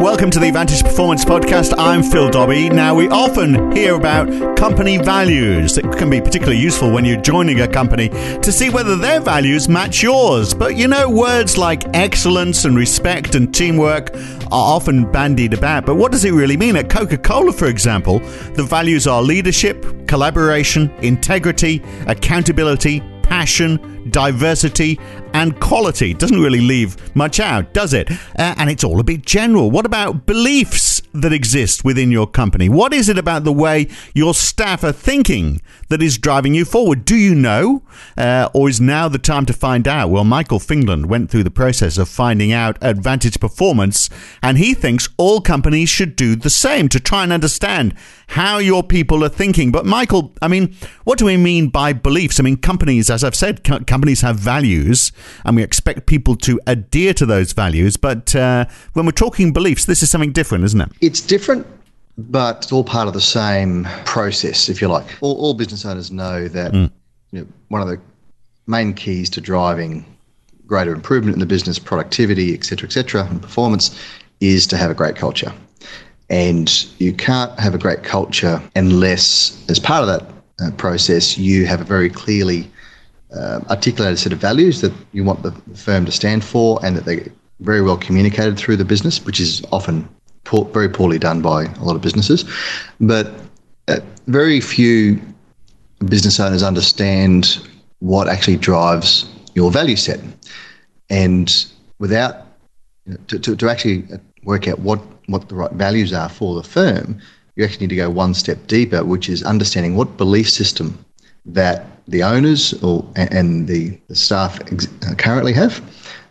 Welcome to the Vantage Performance Podcast. I'm Phil Dobby. Now, we often hear about company values that can be particularly useful when you're joining a company to see whether their values match yours. But you know, words like excellence and respect and teamwork are often bandied about. But what does it really mean? At Coca Cola, for example, the values are leadership, collaboration, integrity, accountability, passion, diversity, and quality. Doesn't really leave much out, does it? Uh, and it's all a bit general. What about beliefs that exist within your company? What is it about the way your staff are thinking that is driving you forward? Do you know? Uh, or is now the time to find out? Well, Michael Fingland went through the process of finding out Advantage Performance, and he thinks all companies should do the same to try and understand how your people are thinking. But, Michael, I mean, what do we mean by beliefs? I mean, companies, as I've said, co- companies have values, and we expect people to adhere to those values. But uh, when we're talking beliefs, this is something different, isn't it? It's different, but it's all part of the same process, if you like. All, all business owners know that mm. you know, one of the main keys to driving greater improvement in the business, productivity, et cetera, et cetera, and performance is to have a great culture. And you can't have a great culture unless, as part of that uh, process, you have a very clearly uh, articulated set of values that you want the firm to stand for and that they're very well communicated through the business, which is often poor, very poorly done by a lot of businesses. But uh, very few business owners understand what actually drives your value set. And without, you know, to, to, to actually work out what, what the right values are for the firm, you actually need to go one step deeper, which is understanding what belief system that the owners or and the, the staff ex- uh, currently have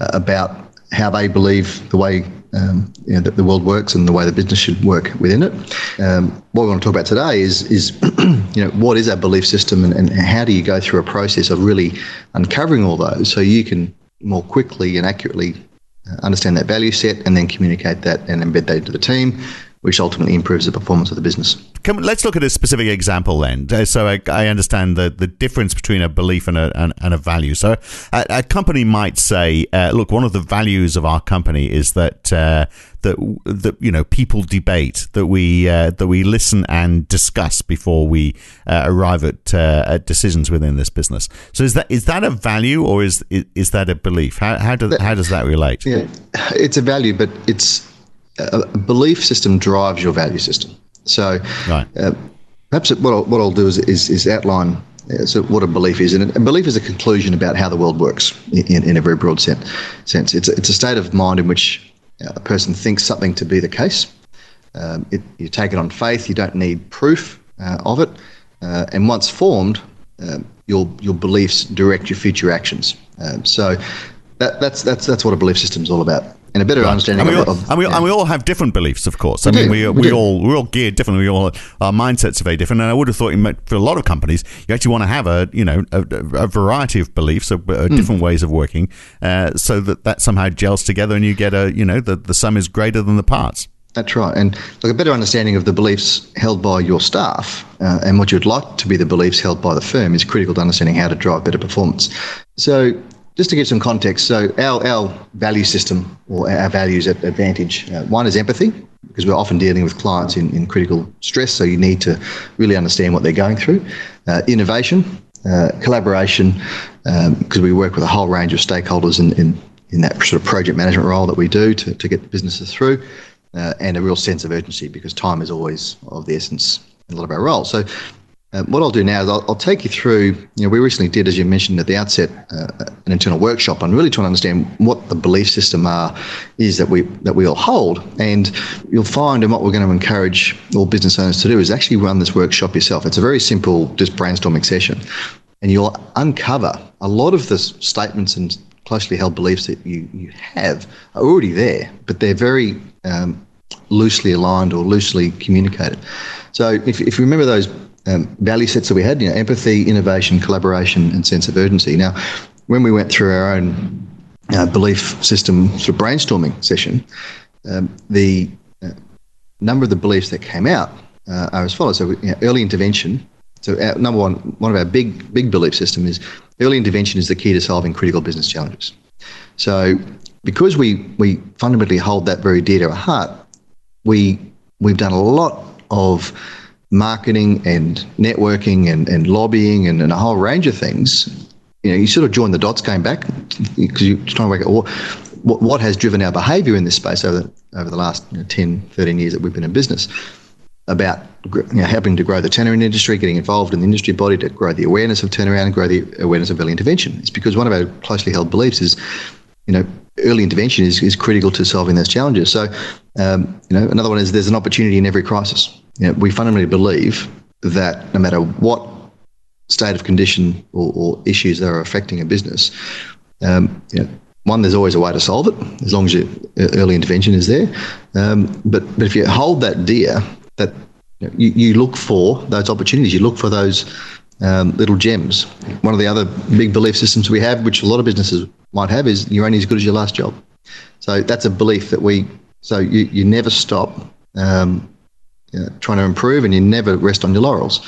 uh, about how they believe the way um, you know, that the world works and the way the business should work within it. Um, what we want to talk about today is is you know what is our belief system and, and how do you go through a process of really uncovering all those so you can more quickly and accurately uh, understand that value set and then communicate that and embed that into the team which ultimately improves the performance of the business. Come, let's look at a specific example then. Uh, so I, I, understand the, the difference between a belief and a, and, and a value. So a, a company might say, uh, look, one of the values of our company is that uh, that that you know people debate, that we uh, that we listen and discuss before we uh, arrive at, uh, at decisions within this business. So is that is that a value or is is, is that a belief? How how does how does that relate? Yeah, it's a value, but it's a belief system drives your value system. So, right. uh, perhaps what I'll, what I'll do is, is, is outline uh, so what a belief is. And a belief is a conclusion about how the world works in, in a very broad sense. It's, a, it's a state of mind in which a person thinks something to be the case. Um, it, you take it on faith, you don't need proof uh, of it. Uh, and once formed, um, your, your beliefs direct your future actions. Um, so that, that's, that's, that's what a belief system is all about and a better right. understanding and we, all, of, and, we, yeah. and we all have different beliefs, of course. I we mean, do. we, we, we all we're all geared differently. We all our mindsets are very different. And I would have thought for a lot of companies, you actually want to have a you know a, a variety of beliefs, a, mm. different ways of working, uh, so that that somehow gels together, and you get a you know the the sum is greater than the parts. That's right. And look, a better understanding of the beliefs held by your staff uh, and what you'd like to be the beliefs held by the firm is critical to understanding how to drive better performance. So just to give some context, so our, our value system or our values at Vantage, uh, one is empathy, because we're often dealing with clients in, in critical stress, so you need to really understand what they're going through. Uh, innovation, uh, collaboration, because um, we work with a whole range of stakeholders in, in, in that sort of project management role that we do to, to get businesses through, uh, and a real sense of urgency because time is always of the essence in a lot of our roles. So uh, what I'll do now is I'll, I'll, take you through. You know, we recently did, as you mentioned at the outset, uh, an internal workshop on really trying to understand what the belief system are is that we that we all hold. And you'll find, and what we're going to encourage all business owners to do is actually run this workshop yourself. It's a very simple, just brainstorming session, and you'll uncover a lot of the statements and closely held beliefs that you you have are already there, but they're very um, loosely aligned or loosely communicated. So if, if you remember those um, value sets that we had, you know, empathy, innovation, collaboration, and sense of urgency. Now, when we went through our own uh, belief system sort of brainstorming session, um, the uh, number of the beliefs that came out uh, are as follows. So, you know, early intervention. So, our, number one, one of our big big belief system is early intervention is the key to solving critical business challenges. So, because we we fundamentally hold that very dear to our heart, we we've done a lot of marketing and networking and, and lobbying and, and a whole range of things. You know, you sort of join the dots going back because you're trying to work out what, what has driven our behaviour in this space over the, over the last you know, 10, 13 years that we've been in business about you know, helping to grow the turnaround industry, getting involved in the industry body to grow the awareness of turnaround and grow the awareness of early intervention. It's because one of our closely held beliefs is, you know, early intervention is, is critical to solving those challenges. So, um, you know, another one is there's an opportunity in every crisis. You know, we fundamentally believe that no matter what state of condition or, or issues that are affecting a business, um, you know, one, there's always a way to solve it as long as your early intervention is there. Um, but but if you hold that dear, that you, you look for those opportunities, you look for those um, little gems. One of the other big belief systems we have, which a lot of businesses might have, is you're only as good as your last job. So that's a belief that we. So you, you never stop um, you know, trying to improve, and you never rest on your laurels.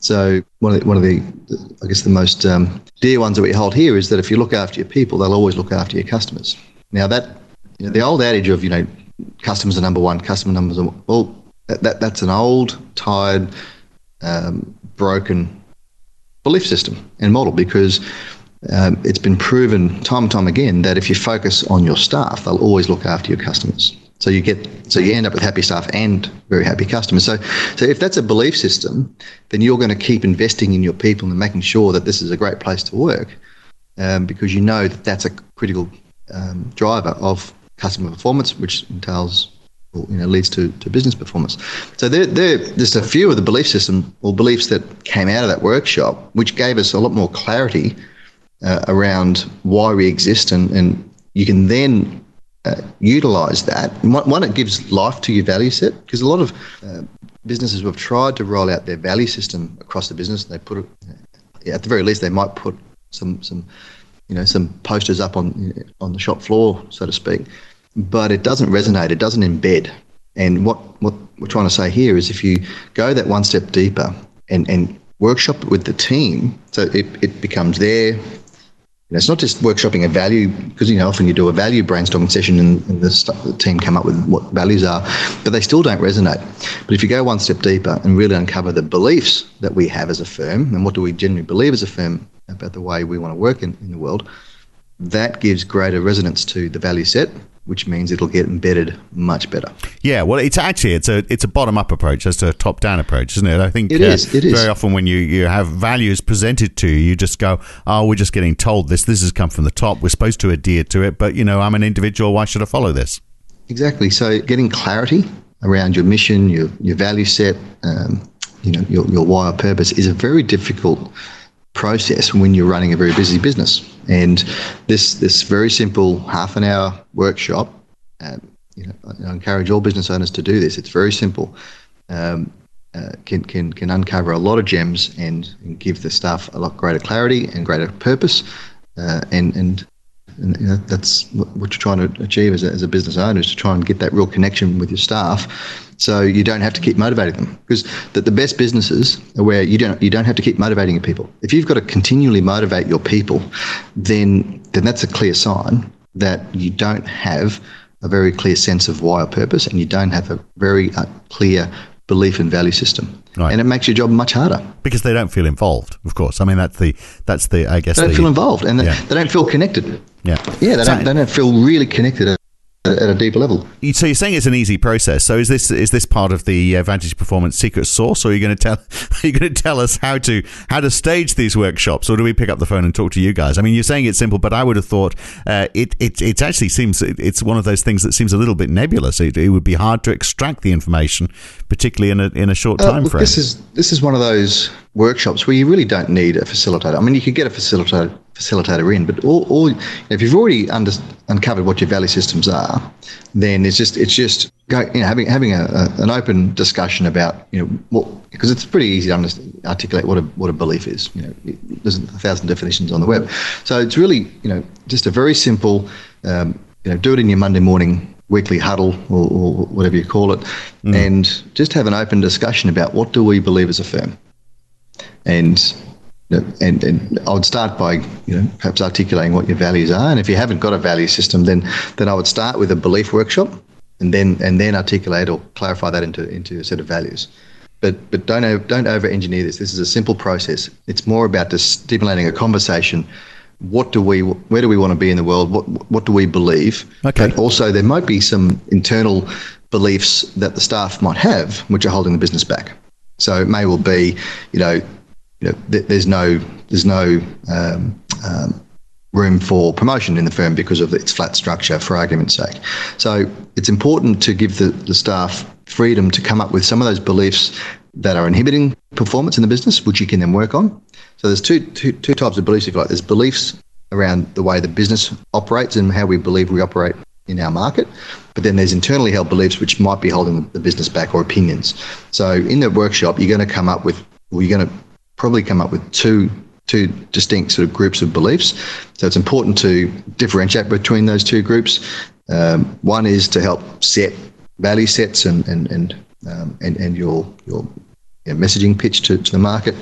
So one of the, one of the I guess the most um, dear ones that we hold here is that if you look after your people, they'll always look after your customers. Now that you know, the old adage of you know customers are number one, customer numbers are well that, that that's an old, tired, um, broken belief system and model because um, it's been proven time and time again that if you focus on your staff, they'll always look after your customers. So you get so you end up with happy staff and very happy customers. So so if that's a belief system, then you're going to keep investing in your people and making sure that this is a great place to work, um, because you know that that's a critical um, driver of customer performance, which entails or, you know leads to, to business performance. So there, there there's a few of the belief system or beliefs that came out of that workshop, which gave us a lot more clarity uh, around why we exist, and, and you can then uh, utilize that. One, it gives life to your value set because a lot of uh, businesses have tried to roll out their value system across the business. They put it, at the very least, they might put some some you know some posters up on on the shop floor, so to speak. But it doesn't resonate. It doesn't embed. And what what we're trying to say here is, if you go that one step deeper and and workshop with the team, so it, it becomes their know, it's not just workshopping a value because you know often you do a value brainstorming session and, and the, the, team come up with what values are, but they still don't resonate. But if you go one step deeper and really uncover the beliefs that we have as a firm and what do we generally believe as a firm about the way we want to work in, in the world, that gives greater resonance to the value set which means it'll get embedded much better. Yeah, well, it's actually it's a it's a bottom up approach as to a top down approach, isn't it? I think it uh, is. It very is. Often when you you have values presented to you, you just go, "Oh, we're just getting told this. This has come from the top. We're supposed to adhere to it, but you know, I'm an individual. Why should I follow this?" Exactly. So getting clarity around your mission, your your value set, um, you know, your your why or purpose is a very difficult process when you're running a very busy business. And this this very simple half an hour workshop, um, you know, I encourage all business owners to do this. It's very simple. Um, uh, can, can, can uncover a lot of gems and, and, give the staff a lot greater clarity and greater purpose. Uh, and, and, and you know, that's what you're trying to achieve as a, as a business owner is to try and get that real connection with your staff so you don't have to keep motivating them because the, the best businesses are where you don't you don't have to keep motivating your people. If you've got to continually motivate your people, then then that's a clear sign that you don't have a very clear sense of why or purpose, and you don't have a very uh, clear belief and value system. Right. And it makes your job much harder because they don't feel involved. Of course, I mean that's the that's the I guess they don't the, feel involved and yeah. they, they, don't feel connected. Yeah, yeah, they don't they don't feel really connected at a deeper level. So you're saying it's an easy process. So is this is this part of the uh, Vantage Performance secret sauce, or are you going to tell are you going to tell us how to how to stage these workshops, or do we pick up the phone and talk to you guys? I mean, you're saying it's simple, but I would have thought uh, it, it it actually seems it's one of those things that seems a little bit nebulous. It, it would be hard to extract the information, particularly in a in a short uh, time frame. This is this is one of those workshops where you really don't need a facilitator. I mean, you could get a facilitator facilitator in, but all, all if you've already under, uncovered what your value systems are, then it's just it's just go, you know having having a, a, an open discussion about you know what because it's pretty easy to articulate what a what a belief is. You know, there's a thousand definitions on the web, so it's really you know just a very simple um, you know do it in your Monday morning weekly huddle or, or whatever you call it, mm. and just have an open discussion about what do we believe as a firm, and and, and I would start by you know perhaps articulating what your values are, and if you haven't got a value system, then then I would start with a belief workshop, and then and then articulate or clarify that into into a set of values. But but don't don't over engineer this. This is a simple process. It's more about just stimulating a conversation. What do we where do we want to be in the world? What what do we believe? Okay. But also there might be some internal beliefs that the staff might have which are holding the business back. So it may well be, you know, you know, th- there's no there's no um, um, room for promotion in the firm because of its flat structure, for argument's sake. So it's important to give the, the staff freedom to come up with some of those beliefs that are inhibiting performance in the business, which you can then work on. So there's two, two, two types of beliefs, if you like. There's beliefs around the way the business operates and how we believe we operate in our market. But then there's internally held beliefs which might be holding the business back or opinions. So in the workshop, you're going to come up with, well, you're going to probably come up with two two distinct sort of groups of beliefs. So it's important to differentiate between those two groups. Um, one is to help set value sets and and and um, and, and your your messaging pitch to, to the market,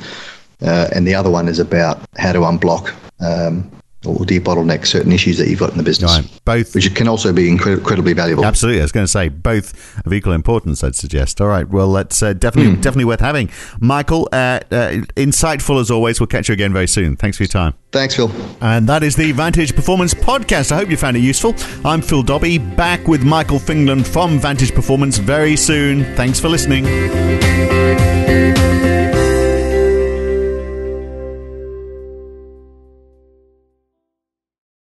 uh, and the other one is about how to unblock um, or debottleneck certain issues that you've got in the business. Right. Both, which can also be incred- incredibly valuable. Absolutely, I was going to say both of equal importance. I'd suggest. All right, well, that's uh, definitely mm. definitely worth having. Michael, uh, uh, insightful as always. We'll catch you again very soon. Thanks for your time. Thanks, Phil. And that is the Vantage Performance podcast. I hope you found it useful. I'm Phil Dobby, back with Michael Fingland from Vantage Performance very soon. Thanks for listening.